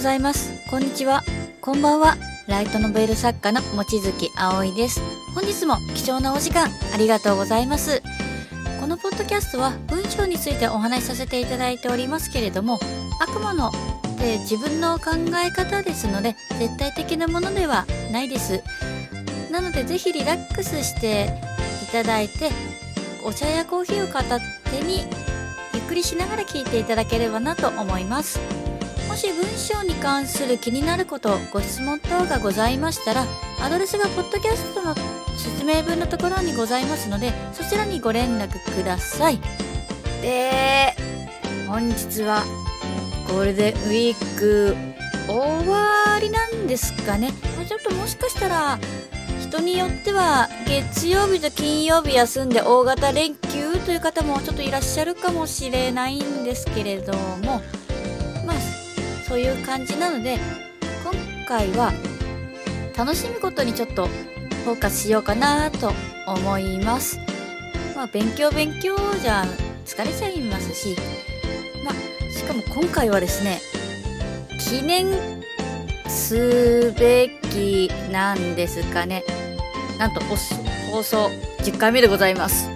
ございます。こんにちは。こんばんは。ライトノベル作家の望月葵です。本日も貴重なお時間ありがとうございます。このポッドキャストは文章についてお話しさせていただいておりますけれども、あくまので自分の考え方ですので、絶対的なものではないです。なのでぜひリラックスしていただいて、お茶やコーヒーを片手にゆっくりしながら聞いていただければなと思います。もし文章に関する気になること、ご質問等がございましたら、アドレスがポッドキャストの説明文のところにございますので、そちらにご連絡ください。で、本日はゴールデンウィーク終わりなんですかね。まあちょっともしかしたら、人によっては月曜日と金曜日休んで大型連休という方もちょっといらっしゃるかもしれないんですけれども、まあ、そういう感じなので、今回は楽しむことにちょっとフォーカスしようかなと思います。まあ、勉強勉強じゃ疲れちゃいますし、まあ、しかも今回はですね、記念すべきなんですかね。なんと、おす放送10回目でございます。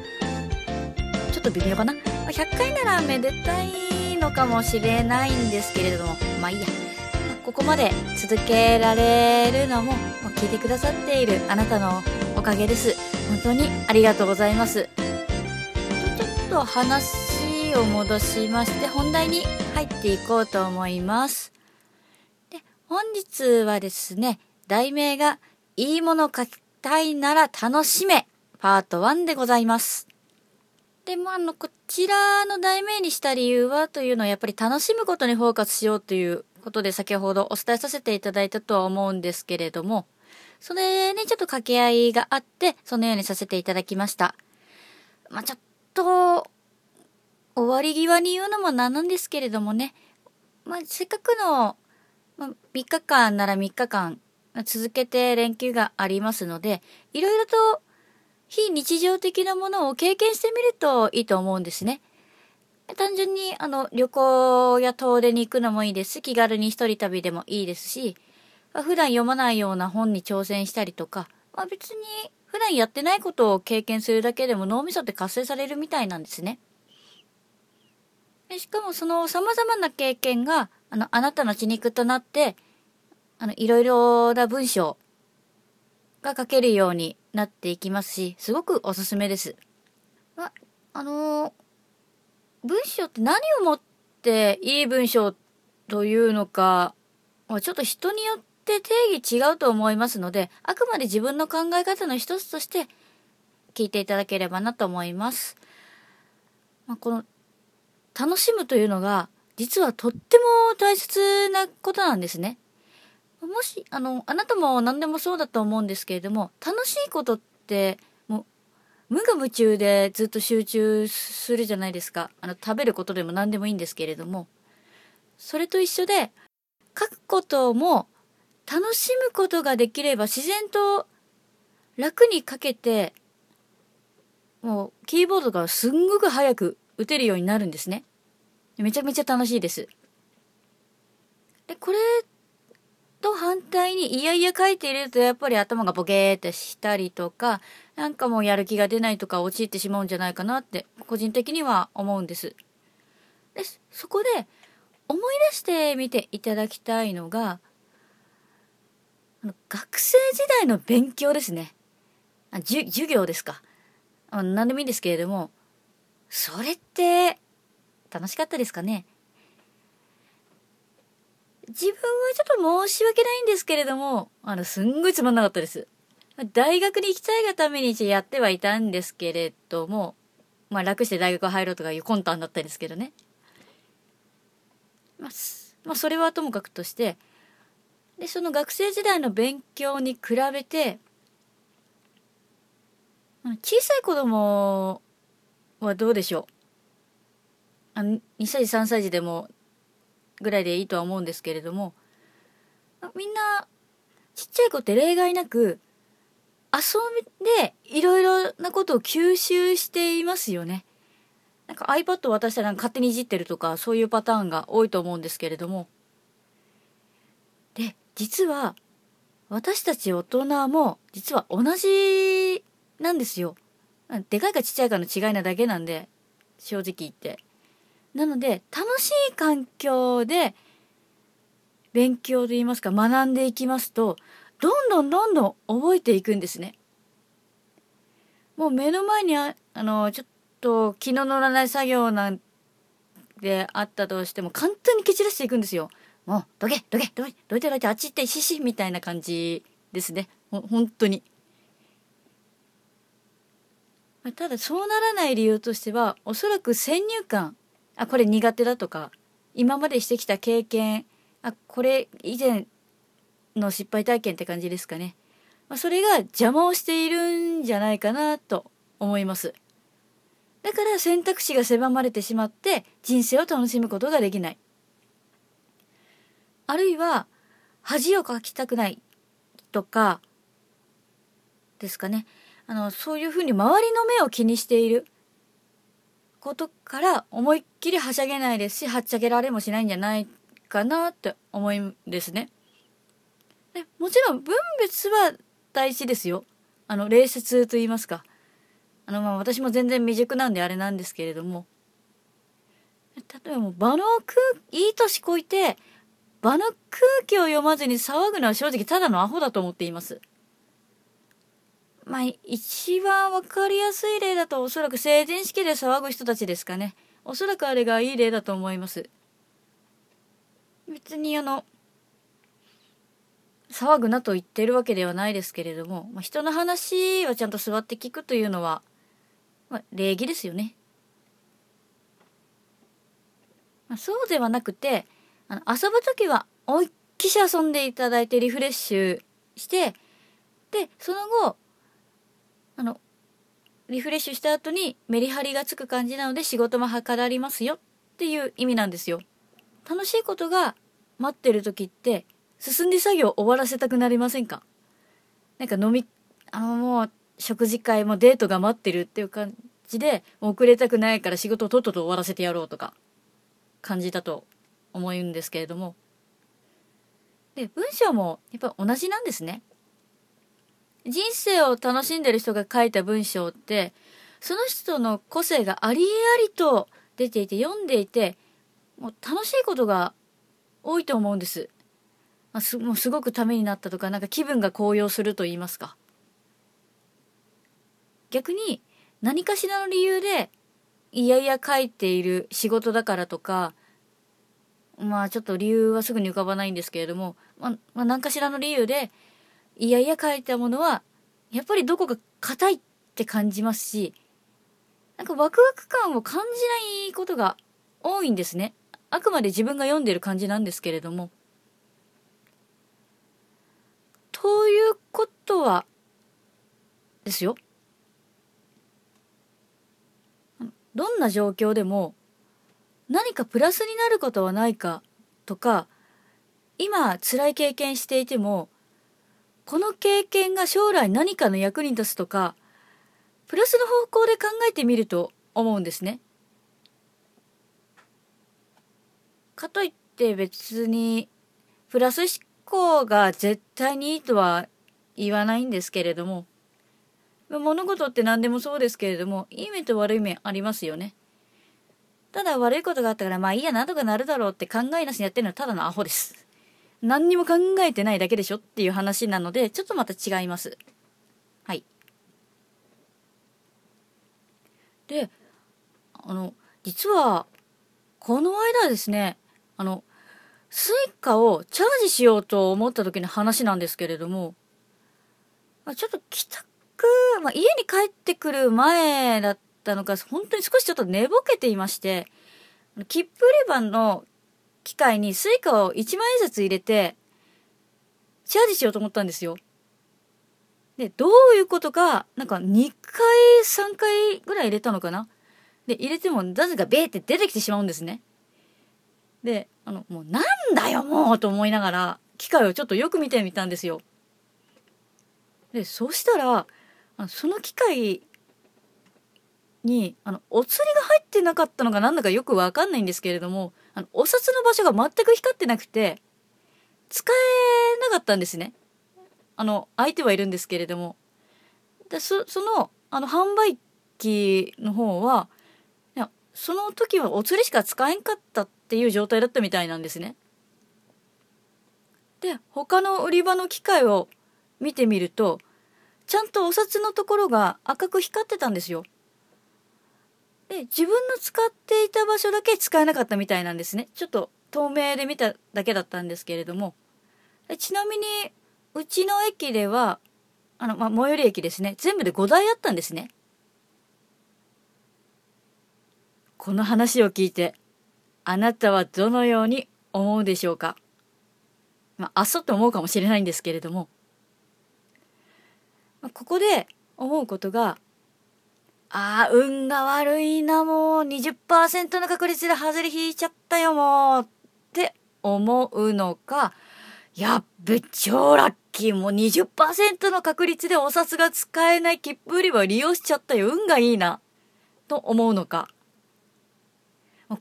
ちょっと微妙かな？まあ100回ならめでたいのかもしれないんですけれども、まあいいや。ここまで続けられるのも、まあ聞いてくださっているあなたのおかげです。本当にありがとうございます。ちょちょっと話を戻しまして、本題に入っていこうと思います。で、本日はですね、題名が、いいもの書きたいなら楽しめ、パート1でございます。で、まあ、の、こちらの題名にした理由はというのは、やっぱり楽しむことにフォーカスしようということで、先ほどお伝えさせていただいたとは思うんですけれども、それにちょっと掛け合いがあって、そのようにさせていただきました。まあ、ちょっと、終わり際に言うのもなんなんですけれどもね、まあ、せっかくの、まあ、3日間なら3日間続けて連休がありますので、いろいろと非日常的なものを経験してみるといいと思うんですね。単純にあの旅行や遠出に行くのもいいですし、気軽に一人旅でもいいですし、普段読まないような本に挑戦したりとか、まあ、別に普段やってないことを経験するだけでも脳みそって活性されるみたいなんですね。でしかもその様々な経験があのあなたの血肉となって、あのいろいろな文章が書けるようになっていきますし、すごくおすすめです。ま、あのー文章って何をもっていい文章というのか、まちょっと人によって定義違うと思いますので、あくまで自分の考え方の一つとして聞いていただければなと思います。まあ、この楽しむというのが実はとっても大切なことなんですね。もし、あの、あなたも何でもそうだと思うんですけれども、楽しいことって、もう、無我夢中でずっと集中するじゃないですか。あの、食べることでも何でもいいんですけれども、それと一緒で、書くことも楽しむことができれば自然と楽に書けて、もう、キーボードがすんごく早く打てるようになるんですね。めちゃめちゃ楽しいです。で、これ反対にいやいや書いているとやっぱり頭がボケーってしたりとか、なんかもうやる気が出ないとか陥ってしまうんじゃないかなって個人的には思うんです。で、そこで思い出してみていただきたいのが、あの学生時代の勉強ですね。あ授業ですか。あ何でもいいんですけれども、それって楽しかったですかね自分はちょっと申し訳ないんですけれども、あの、すんごいつまんなかったです。大学に行きたいがために一応やってはいたんですけれども、まあ楽して大学入ろうとかいう魂胆だったんですけどね。まあ、まあ、それはともかくとして、で、その学生時代の勉強に比べて、小さい子供はどうでしょう？あの2歳児3歳児でもぐらいでいいとは思うんですけれどもみんなちっちゃい子って例外なく遊びでいろいろなことを吸収していますよね。なんか iPad を渡したら勝手にいじってるとかそういうパターンが多いと思うんですけれどもで実は私たち大人も実は同じなんですよ。でかいかちっちゃいかの違いなだけなんで正直言って。なので楽しい環境で勉強と言いますか学んでいきますとどんどんどんどん覚えていくんですね。もう目の前にああのちょっと気の乗らない作業なんてあったとしても簡単に蹴散らしていくんですよ。もうどけどけどいどいてどいてあっち行ってししみたいな感じですね。ほ本当に。ただそうならない理由としてはおそらく先入観あこれ苦手だとか。今までしてきた経験。あこれ以前の失敗体験って感じですかね、まあ、それが邪魔をしているんじゃないかなと思います。だから選択肢が狭まれてしまって人生を楽しむことができない。あるいは恥をかきたくないとかですかね。あのそういうふうに周りの目を気にしている。ことから思いっきりはしゃげないですしはっちゃけられもしないんじゃないかなって思うんですね。でもちろん分別は大事ですよ。あの礼節と言いますか。あのまあ私も全然未熟なんであれなんですけれども例えばもう場の空いい年こいて場の空気を読まずに騒ぐのは正直ただのアホだと思っています。まあ、一番わかりやすい例だとおそらく成人式で騒ぐ人たちですかね。おそらくあれがいい例だと思います。別にあの、騒ぐなと言ってるわけではないですけれども、まあ、人の話はちゃんと座って聞くというのは、まあ、礼儀ですよね。まあ、そうではなくて、あの遊ぶ時は思いっきし遊んでいただいてリフレッシュして、で、その後、あの、リフレッシュした後にメリハリがつく感じなので仕事もはからりますよっていう意味なんですよ。楽しいことが待ってる時って進んで作業を終わらせたくなりませんか？なんか飲み、あのもう食事会もデートが待ってるっていう感じで遅れたくないから仕事をとっとと終わらせてやろうとか感じだと思うんですけれども。で、文章もやっぱ同じなんですね。人生を楽しんでる人が書いた文章ってその人の個性がありありと出ていて読んでいてもう楽しいことが多いと思うんです。まあ、すもうすごくためになったとかなんか気分が高揚すると言いますか。逆に何かしらの理由でいやいや書いている仕事だからとかまあちょっと理由はすぐに浮かばないんですけれども、まあ、まあ、何かしらの理由でいやいや書いたものはやっぱりどこか硬いって感じますしなんかワクワク感を感じないことが多いんですね。あくまで自分が読んでる感じなんですけれども。ということはですよ。どんな状況でも何かプラスになることはないかとか今辛い経験していてもこの経験が将来何かの役に立つとかプラスの方向で考えてみると思うんですね。かといって別にプラス思考が絶対にいいとは言わないんですけれども物事って何でもそうですけれどもいい面と悪い面ありますよね。ただ悪いことがあったからまあいいやなんとかなるだろうって考えなしにやってるのはただのアホです。何にも考えてないだけでしょっていう話なので、ちょっとまた違います。はい。で、あの、実は、この間ですね、あの、スイカをチャージしようと思った時の話なんですけれども、まちょっと帰宅、まあ、家に帰ってくる前だったのか、本当に少しちょっと寝ぼけていまして、切符売り場の機械に Suica を1万円札入れて、チャージしようと思ったんですよ。で、どういうことか、なんか2回、3回ぐらい入れたのかな？で、入れてもなぜかベーって出てきてしまうんですね。で、あの、もうなんだよもうと思いながら、機械をちょっとよく見てみたんですよ。で、そしたら、その機械に、あの、お釣りが入ってなかったのかなんだかよくわかんないんですけれども、あの、お札の場所が全く光ってなくて、使えなかったんですね。あの、相手はいるんですけれども。でそその、あの、販売機の方は、いや、その時はお釣りしか使えんかったっていう状態だったみたいなんですね。で、他の売り場の機械を見てみると、ちゃんとお札のところが赤く光ってたんですよ。で、自分の使っていた場所だけ使えなかったみたいなんですね。ちょっと透明で見ただけだったんですけれども。ちなみに、うちの駅では、あの、まあ、最寄り駅ですね。全部で5台あったんですね。この話を聞いて、あなたはどのように思うでしょうかまあ、あっそって思うかもしれないんですけれども、まあ、ここで思うことが、ああ、運が悪いな、もう。20%の確率で外れ引いちゃったよ、もう。って思うのか、やっべ、超ラッキー、もう20%の確率でお札が使えない切符売り場利用しちゃったよ、運がいいな、と思うのか。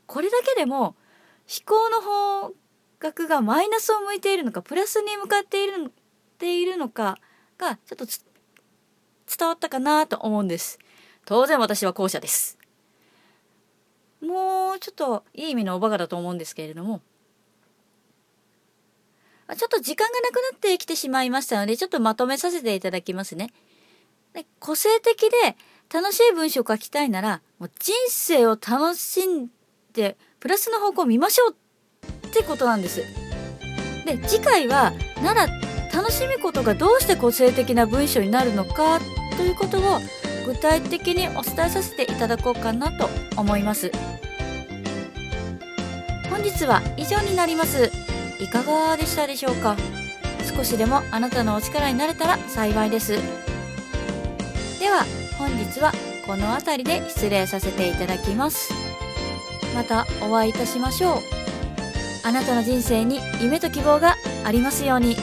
これだけでも、飛行の方角がマイナスを向いているのか、プラスに向かっているているのかが、ちょっと伝わったかなと思うんです。当然私は後者です。もうちょっといい意味のおバカだと思うんですけれども、ちょっと時間がなくなってきてしまいましたので、ちょっとまとめさせていただきますね。で個性的で楽しい文章を書きたいなら、もう人生を楽しんで、プラスの方向を見ましょうってことなんです。で次回はなら楽しむことがどうして個性的な文章になるのかということを具体的にお伝えさせていただこうかなと思います。本日は以上になります。いかがでしたでしょうか？少しでもあなたのお力になれたら幸いです。では本日はこの辺りで失礼させていただきます。またお会いいたしましょう。あなたの人生に夢と希望がありますように。